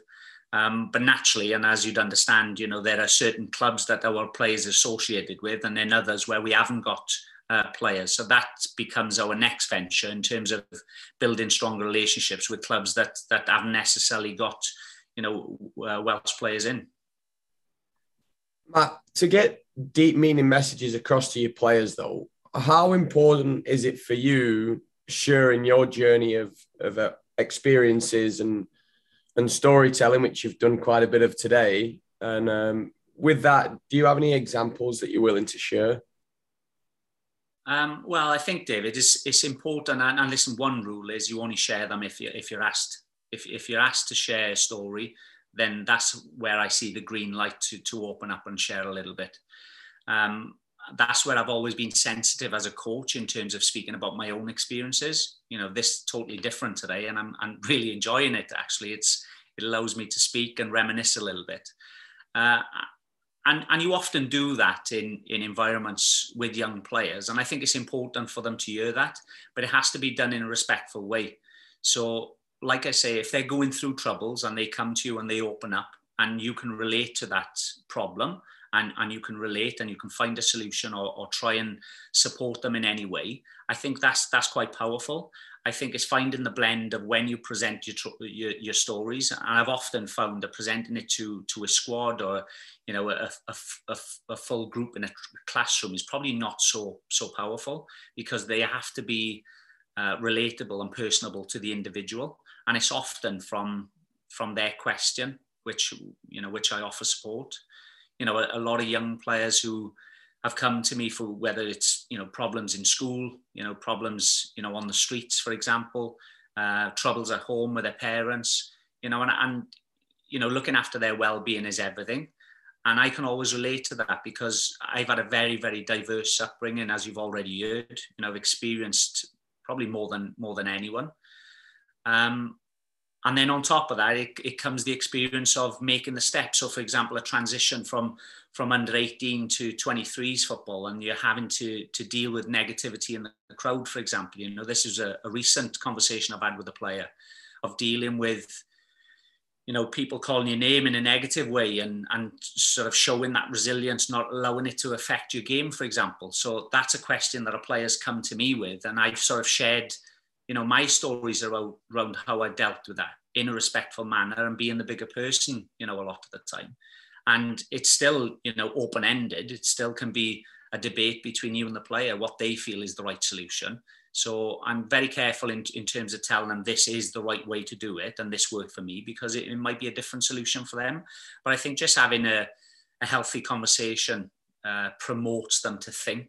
S2: Um, but naturally, and as you'd understand, you know there are certain clubs that our players associated with, and then others where we haven't got uh, players. So that becomes our next venture in terms of building stronger relationships with clubs that that haven't necessarily got you know uh, Welsh players in.
S1: Matt, to get deep meaning messages across to your players, though, how important is it for you sharing your journey of of uh, experiences and and storytelling, which you've done quite a bit of today? And um, with that, do you have any examples that you're willing to share?
S2: Um, well, I think David, it's, it's important. And, and, listen, one rule is you only share them if you if you're asked. If if you're asked to share a story, then that's where I see the green light to to open up and share a little bit. Um, that's where I've always been sensitive as a coach in terms of speaking about my own experiences. You know, this totally different today, and I'm, I'm really enjoying it. Actually, it's it allows me to speak and reminisce a little bit. Uh, and, and you often do that in, in environments with young players. And I think it's important for them to hear that, but it has to be done in a respectful way. So, like I say, if they're going through troubles and they come to you and they open up and you can relate to that problem and, and you can relate and you can find a solution or, or try and support them in any way, I think that's that's quite powerful. I think it's finding the blend of when you present your, your, your stories. And I've often found that presenting it to to a squad or you know a, a, a, a full group in a classroom is probably not so so powerful because they have to be uh, relatable and personable to the individual, and it's often from from their question which you know which I offer support. You know, a, a lot of young players who have come to me for whether it's you know problems in school, you know problems you know on the streets, for example, uh, troubles at home with their parents, you know, and, and you know looking after their well-being is everything, and I can always relate to that because I've had a very very diverse upbringing, as you've already heard. You know, I've experienced probably more than more than anyone. Um, and then on top of that, it, it comes the experience of making the step. So, for example, a transition from from under 18 to 23s football, and you're having to to deal with negativity in the crowd, for example. You know, this is a, a recent conversation I've had with a player of dealing with, you know, people calling your name in a negative way and and sort of showing that resilience, not allowing it to affect your game, for example. So that's a question that a players come to me with, and I've sort of shared you know, my stories around, around how I dealt with that in a respectful manner and being the bigger person, you know, a lot of the time. And it's still, you know, open ended. It still can be a debate between you and the player, what they feel is the right solution. So I'm very careful in, in terms of telling them this is the right way to do it and this worked for me because it, it might be a different solution for them. But I think just having a, a healthy conversation uh, promotes them to think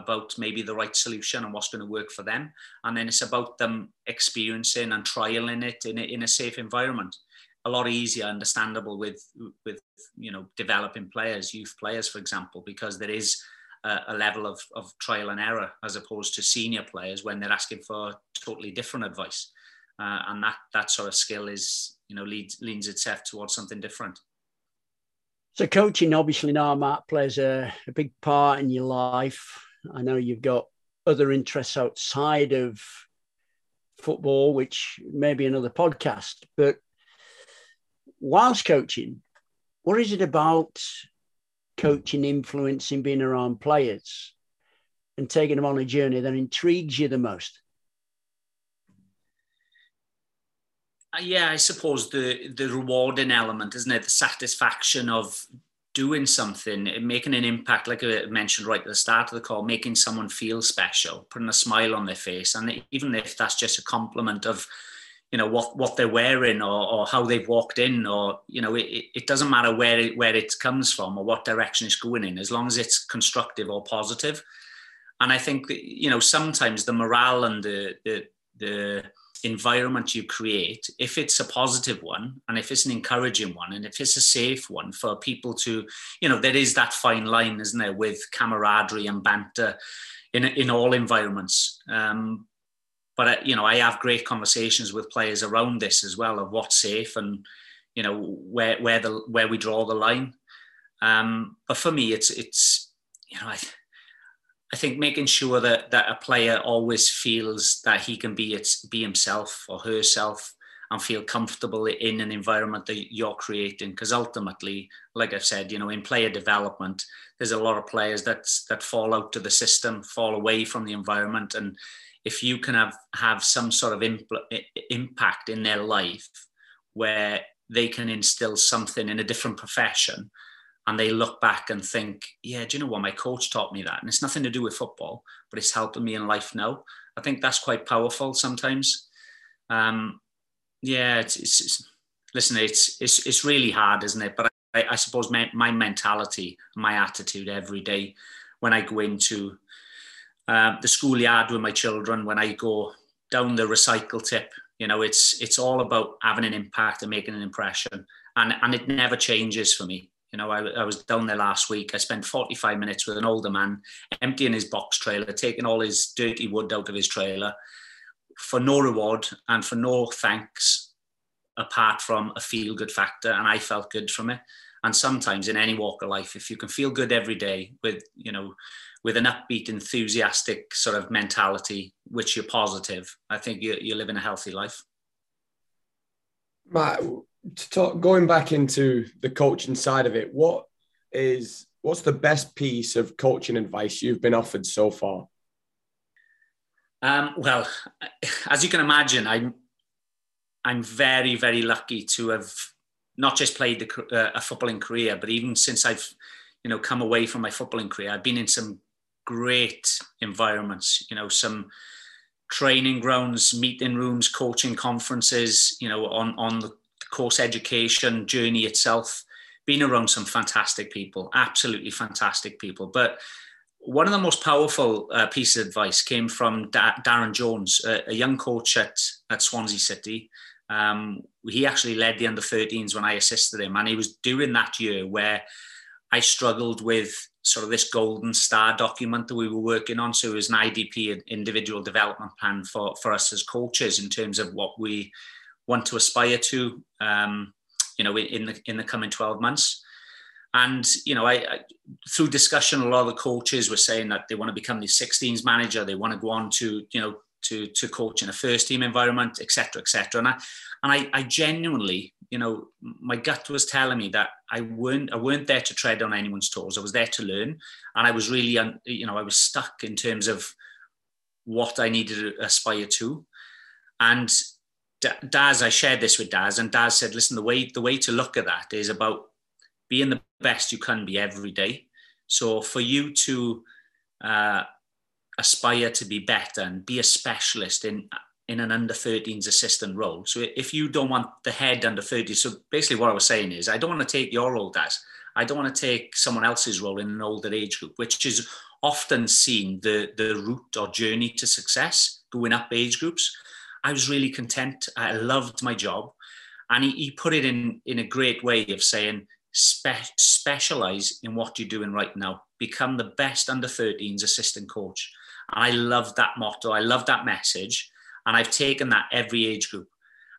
S2: about maybe the right solution and what's going to work for them. And then it's about them experiencing and trialing it in a, in a safe environment. A lot easier, understandable with with you know developing players, youth players, for example, because there is a, a level of, of trial and error as opposed to senior players when they're asking for totally different advice. Uh, and that that sort of skill is you know leads leans itself towards something different.
S3: So coaching obviously now Matt plays a, a big part in your life. I know you've got other interests outside of football, which may be another podcast. But whilst coaching, what is it about coaching, influencing, being around players and taking them on a journey that intrigues you the most?
S2: Uh, yeah, I suppose the the rewarding element, isn't it? The satisfaction of doing something, eh, making an impact, like I mentioned right at the start of the call, making someone feel special, putting a smile on their face, and even if that's just a compliment of, you know, what what they're wearing or, or how they've walked in, or you know, it, it doesn't matter where it, where it comes from or what direction it's going in, as long as it's constructive or positive. And I think you know sometimes the morale and the the the environment you create, if it's a positive one and if it's an encouraging one and if it's a safe one for people to, you know, there is that fine line, isn't there, with camaraderie and banter in, in all environments. Um, but, uh, you know, I have great conversations with players around this as well of what's safe and, you know, where, where, the, where we draw the line. Um, but for me, it's, it's, you know, I, I think making sure that that a player always feels that he can be its be himself or herself and feel comfortable in an environment that you're creating. Because ultimately, like I've said, you know, in player development, there's a lot of players that that fall out to the system, fall away from the environment, and if you can have have some sort of impl- impact in their life where they can instill something in a different profession and they look back and think, yeah, do you know what? My coach taught me that. And it's nothing to do with football, but it's helping me in life now. I think that's quite powerful sometimes. Um, yeah, it's, it's, it's, listen, it's, it's, it's really hard, isn't it? But I, I suppose my, my mentality, my attitude every day when I go into uh, the schoolyard with my children, when I go down the recycle tip, you know, it's, it's all about having an impact and making an impression. And, and it never changes for me You know, I, I, was down there last week. I spent 45 minutes with an older man emptying his box trailer, taking all his dirty wood out of his trailer for no reward and for no thanks apart from a feel good factor. And I felt good from it. And sometimes in any walk of life, if you can feel good every day with, you know, with an upbeat, enthusiastic sort of mentality, which you're positive, I think you're, you're living a healthy life.
S1: Matt, to talk, going back into the coaching side of it, what is what's the best piece of coaching advice you've been offered so far?
S2: Um, well, as you can imagine, I'm I'm very very lucky to have not just played the, uh, a footballing career, but even since I've you know come away from my footballing career, I've been in some great environments. You know, some training grounds, meeting rooms, coaching conferences. You know, on on the course education journey itself, been around some fantastic people, absolutely fantastic people. But one of the most powerful uh, pieces of advice came from da- Darren Jones, a, a, young coach at, at Swansea City. Um, he actually led the under 13s when I assisted him. And he was during that year where I struggled with sort of this golden star document that we were working on. So it was an IDP, an individual development plan for, for us as coaches in terms of what we want to aspire to, um, you know, in the in the coming 12 months. And you know, I, I, through discussion, a lot of the coaches were saying that they want to become the 16s manager. They want to go on to you know to to coach in a first team environment, etc., etc. And I and I, I genuinely, you know, my gut was telling me that I weren't I weren't there to tread on anyone's toes. I was there to learn, and I was really, you know, I was stuck in terms of what I needed to aspire to. And Daz, I shared this with Daz, and Daz said, "Listen, the way the way to look at that is about being the best you can be every day. So for you to uh, aspire to be better and be a specialist in in an under 13s assistant role. So if you don't want the head under 30, so basically what I was saying is, I don't want to take your role, Daz. I don't want to take someone else's role in an older age group, which is often seen the the route or journey to success going up age groups. I was really content. I loved my job. And he, he put it in, in a great way of saying, spe- specialize in what you're doing right now. Become the best under 13s assistant coach. And I love that motto. I love that message. And I've taken that every age group.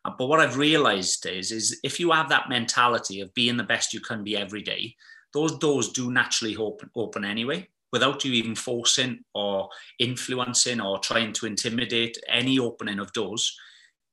S2: Uh, but what I've realized is, is if you have that mentality of being the best you can be every day, those doors do naturally open, open anyway without you even forcing or influencing or trying to intimidate any opening of doors,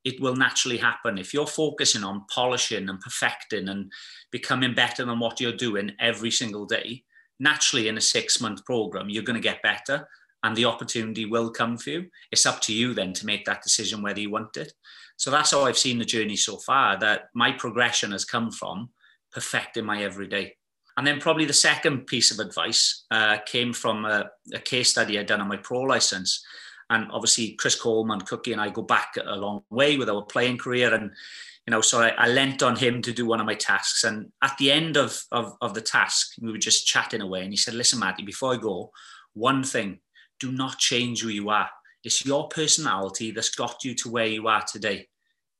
S2: it will naturally happen. If you're focusing on polishing and perfecting and becoming better than what you're doing every single day, naturally in a six month program, you're going to get better and the opportunity will come for you. It's up to you then to make that decision whether you want it. So that's how I've seen the journey so far that my progression has come from perfecting my everyday. And then probably the second piece of advice uh, came from a, a, case study I'd done on my pro license. And obviously, Chris Coleman, Cookie, and I go back a long way with our playing career. And, you know, so I, I lent on him to do one of my tasks. And at the end of, of, of the task, we were just chatting away. And he said, Listen, Matty, before I go, one thing do not change who you are. It's your personality that's got you to where you are today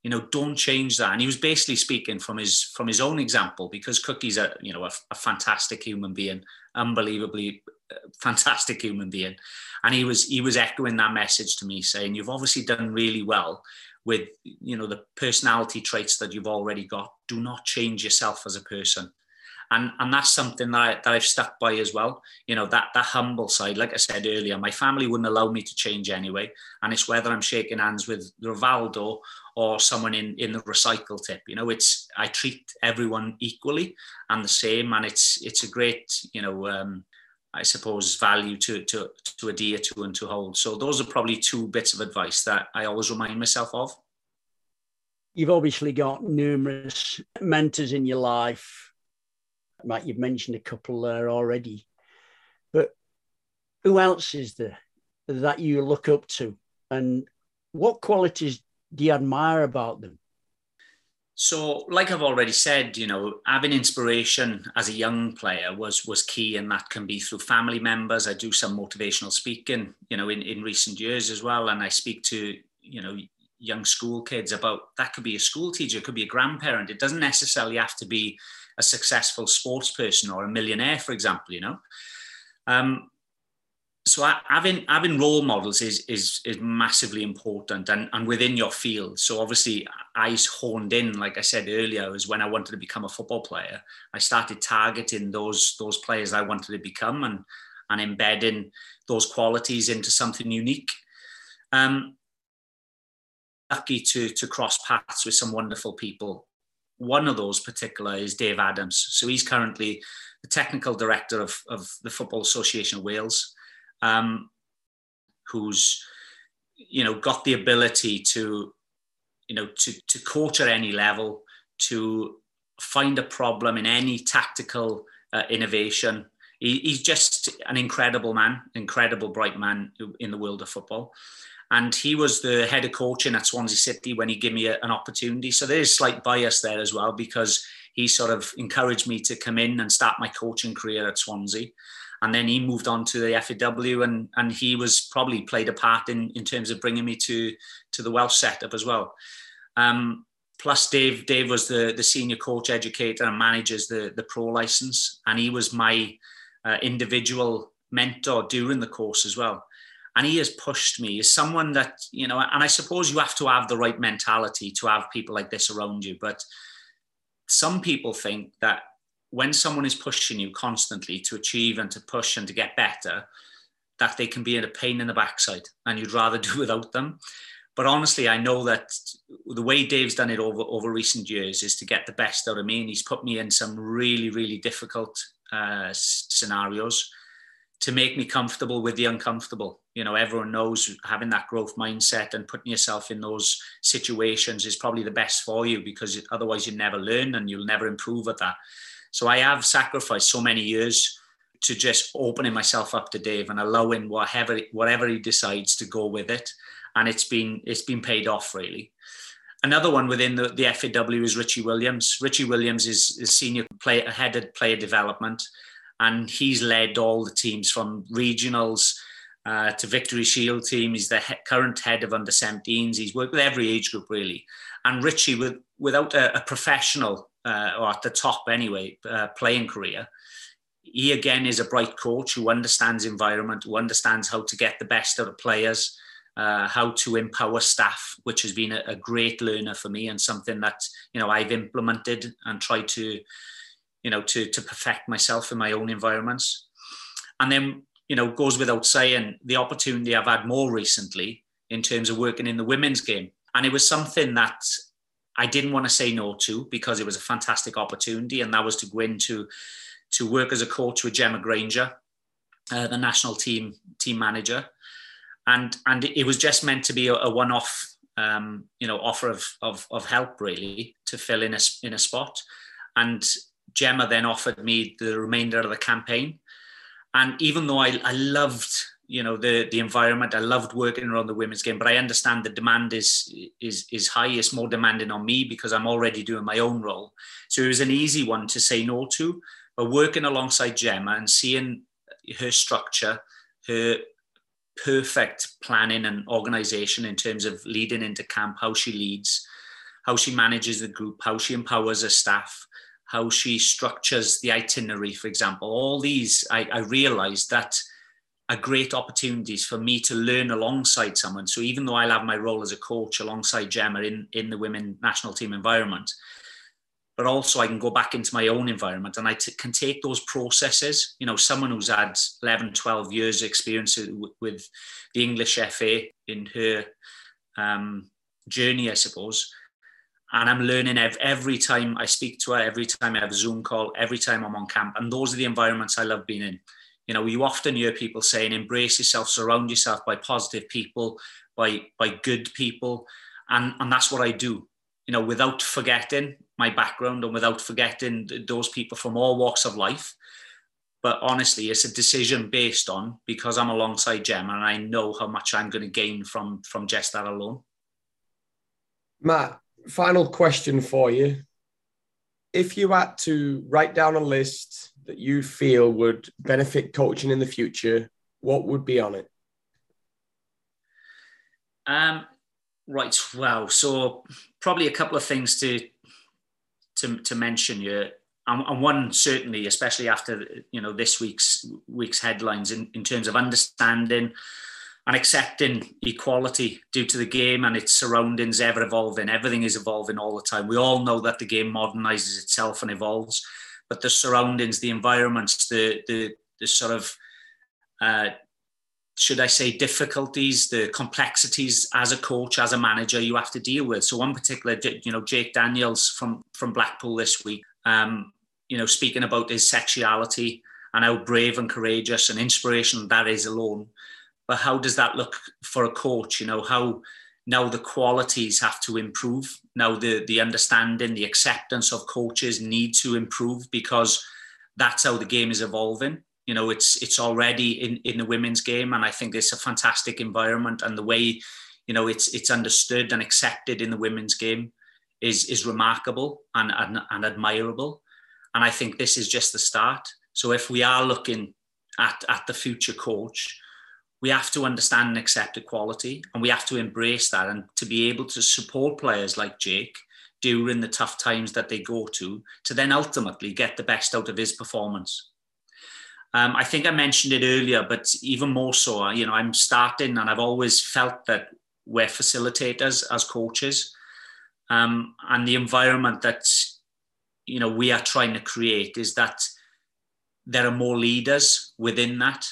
S2: you know don't change that. And he was basically speaking from his from his own example because cookie's a you know a, a fantastic human being unbelievably uh, fantastic human being. And he was he was echoing that message to me saying you've obviously done really well with you know the personality traits that you've already got. Do not change yourself as a person and and that's something that, I, that I've stuck by as well. You know that that humble side, like I said earlier, my family wouldn't allow me to change anyway, and it's whether I'm shaking hands with Rivaldo or someone in in the recycle tip. You know, it's I treat everyone equally and the same, and it's it's a great you know. Um, I suppose value to to to adhere to and to hold. So those are probably two bits of advice that I always remind myself of.
S3: You've obviously got numerous mentors in your life Matt, you've mentioned a couple there already. But who else is there that you look up to? And what qualities do you admire about them?
S2: So, like I've already said, you know, having inspiration as a young player was was key, and that can be through family members. I do some motivational speaking, you know, in, in recent years as well, and I speak to you know young school kids about that could be a school teacher, could be a grandparent. It doesn't necessarily have to be a successful sports person or a millionaire, for example, you know. Um, so having having role models is is is massively important and and within your field. So obviously i honed in like i said earlier was when i wanted to become a football player. I started targeting those those players i wanted to become and and embedding those qualities into something unique. Um lucky to to cross paths with some wonderful people one of those particular is Dave Adams. So he's currently the technical director of, of the Football Association of Wales, um, who's you know got the ability to you know to to coach at any level, to find a problem in any tactical uh, innovation. He, he's just an incredible man, incredible bright man in the world of football. And he was the head of coaching at Swansea City when he gave me a, an opportunity. So there's slight bias there as well because he sort of encouraged me to come in and start my coaching career at Swansea. And then he moved on to the FAW and and he was probably played a part in in terms of bringing me to to the Welsh setup as well. Um, plus Dave Dave was the the senior coach educator and manages the the pro license. And he was my uh, individual mentor during the course as well and he has pushed me as someone that you know and i suppose you have to have the right mentality to have people like this around you but some people think that when someone is pushing you constantly to achieve and to push and to get better, that they can be in a pain in the backside and you'd rather do without them. But honestly, I know that the way Dave's done it over, over recent years is to get the best out of me. And he's put me in some really, really difficult uh, scenarios to make me comfortable with the uncomfortable. You know, everyone knows having that growth mindset and putting yourself in those situations is probably the best for you because otherwise you never learn and you'll never improve at that. So I have sacrificed so many years to just opening myself up to Dave and allowing whatever whatever he decides to go with it, and it's been it's been paid off really. Another one within the, the FAW is Richie Williams. Richie Williams is, is senior player headed player development, and he's led all the teams from regionals uh, to Victory Shield team. He's the he- current head of under 17s. He's worked with every age group really. And Richie, with, without a, a professional uh, or at the top anyway, uh, playing career. He again is a bright coach who understands environment, who understands how to get the best out of players, uh, how to empower staff, which has been a, a, great learner for me and something that you know I've implemented and tried to, you know, to to perfect myself in my own environments. And then you know goes without saying the opportunity I've had more recently in terms of working in the women's game, and it was something that I didn't want to say no to because it was a fantastic opportunity, and that was to go into to work as a coach with Gemma Grainger, uh, the national team team manager, and and it was just meant to be a, a one off, um, you know, offer of, of of help really to fill in a in a spot, and Gemma then offered me the remainder of the campaign, and even though I I loved you know the the environment. I loved working around the women's game, but I understand the demand is is is high. It's more demanding on me because I'm already doing my own role. So it was an easy one to say no to. But working alongside Gemma and seeing her structure, her perfect planning and organization in terms of leading into camp, how she leads, how she manages the group, how she empowers her staff, how she structures the itinerary, for example. All these, I, I realized that are great opportunities for me to learn alongside someone. So even though I'll have my role as a coach alongside Gemma in, in the women national team environment, but also I can go back into my own environment and I t- can take those processes. You know, someone who's had 11, 12 years experience with the English FA in her um, journey, I suppose. And I'm learning every time I speak to her, every time I have a Zoom call, every time I'm on camp. And those are the environments I love being in you know, you often hear people saying, embrace yourself, surround yourself by positive people, by by good people. And, and that's what I do, you know, without forgetting my background and without forgetting those people from all walks of life. But honestly, it's a decision based on because I'm alongside Gemma and I know how much I'm going to gain from from just that alone.
S1: Matt, final question for you. If you had to write down a list that you feel would benefit coaching in the future, what would be on it?
S2: Um, right. Well, so probably a couple of things to to, to mention here. and, and, one certainly, especially after you know this week's week's headlines in, in terms of understanding and accepting equality due to the game and its surroundings ever evolving. Everything is evolving all the time. We all know that the game modernizes itself and evolves, but the surroundings, the environments, the the, the sort of uh, should I say difficulties, the complexities as a coach, as a manager, you have to deal with. So one particular, you know, Jake Daniels from from Blackpool this week, um, you know, speaking about his sexuality and how brave and courageous and inspirational that is alone. But how does that look for a coach? You know, how now the qualities have to improve. Now the the understanding, the acceptance of coaches need to improve because that's how the game is evolving you know it's it's already in in the women's game and i think it's a fantastic environment and the way you know it's it's understood and accepted in the women's game is is remarkable and and, and admirable and i think this is just the start so if we are looking at at the future coach we have to understand and accept equality and we have to embrace that and to be able to support players like jake during the tough times that they go to to then ultimately get the best out of his performance um, I think I mentioned it earlier, but even more so, you know, I'm starting and I've always felt that we're facilitators as coaches. Um, and the environment that, you know, we are trying to create is that there are more leaders within that.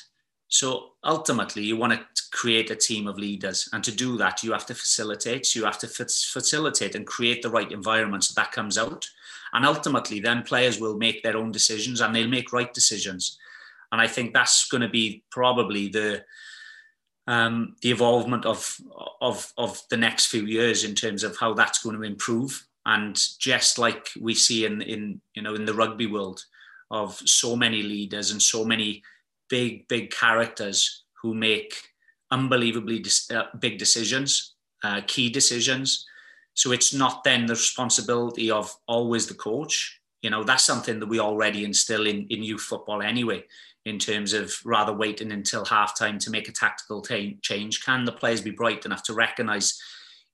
S2: So ultimately, you want to create a team of leaders. And to do that, you have to facilitate. You have to facilitate and create the right environment so that comes out. And ultimately, then players will make their own decisions and they'll make right decisions and I think that's going to be probably the um, the evolvement of of of the next few years in terms of how that's going to improve. And just like we see in in you know in the rugby world of so many leaders and so many big big characters who make unbelievably uh, big decisions, uh, key decisions. So it's not then the responsibility of always the coach. You know that's something that we already instill in in youth football anyway in terms of rather waiting until halftime to make a tactical t- change? Can the players be bright enough to recognise,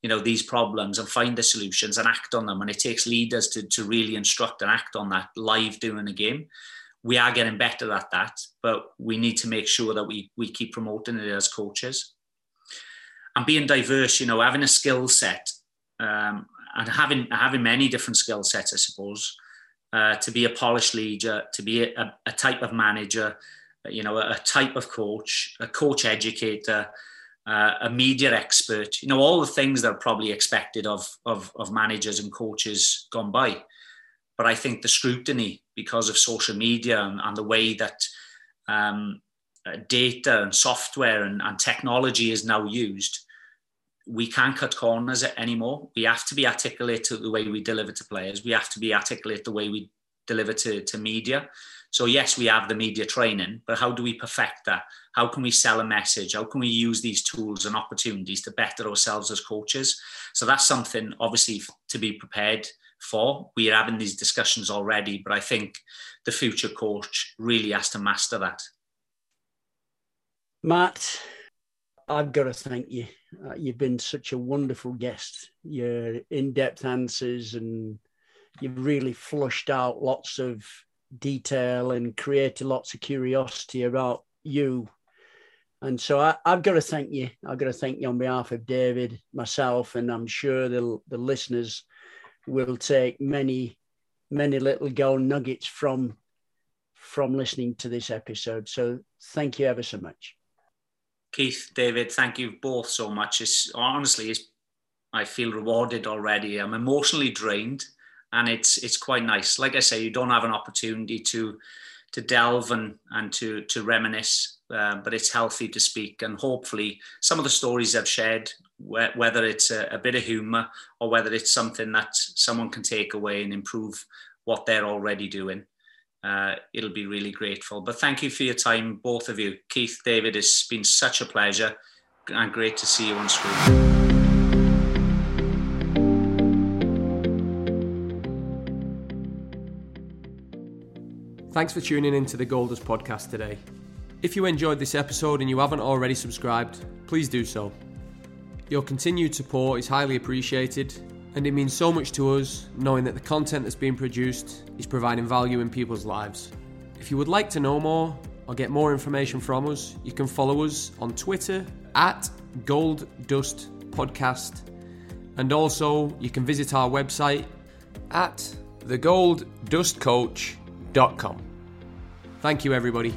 S2: you know, these problems and find the solutions and act on them? And it takes leaders to, to really instruct and act on that live during a game. We are getting better at that, but we need to make sure that we we keep promoting it as coaches. And being diverse, you know, having a skill set um, and having having many different skill sets, I suppose, uh, to be a polished leader, to be a, a, type of manager, you know, a, type of coach, a coach educator, uh, a media expert, you know, all the things that are probably expected of, of, of managers and coaches gone by. But I think the scrutiny because of social media and, and the way that um, uh, data and software and, and technology is now used, we can't cut corners anymore. We have to be articulate to the way we deliver to players. We have to be articulate the way we deliver to, to media. So yes, we have the media training, but how do we perfect that? How can we sell a message? How can we use these tools and opportunities to better ourselves as coaches? So that's something obviously to be prepared for. We are having these discussions already, but I think the future coach really has to master that.
S3: Matt, I've got to thank you. Uh, you've been such a wonderful guest. Your in depth answers, and you've really flushed out lots of detail and created lots of curiosity about you. And so I, have got to thank you. I've got to thank you on behalf of David, myself, and I'm sure the, the listeners will take many, many little gold nuggets from from listening to this episode. So thank you ever so much.
S2: Keith, David, thank you both so much. It's honestly, it's, I feel rewarded already. I'm emotionally drained, and it's it's quite nice. Like I say, you don't have an opportunity to to delve and and to to reminisce, uh, but it's healthy to speak. And hopefully, some of the stories I've shared, whether it's a, a bit of humour or whether it's something that someone can take away and improve what they're already doing, uh, it'll be really grateful. But thank you for your time, both of you. Keith, David, it's been such a pleasure and great to see you on screen.
S1: Thanks for tuning in to the Goldust podcast today. If you enjoyed this episode and you haven't already subscribed, please do so. Your continued support is highly appreciated, and it means so much to us knowing that the content that's being produced is providing value in people's lives. If you would like to know more or get more information from us, you can follow us on Twitter at Gold Dust Podcast, and also you can visit our website at thegolddustcoach.com. Thank you, everybody.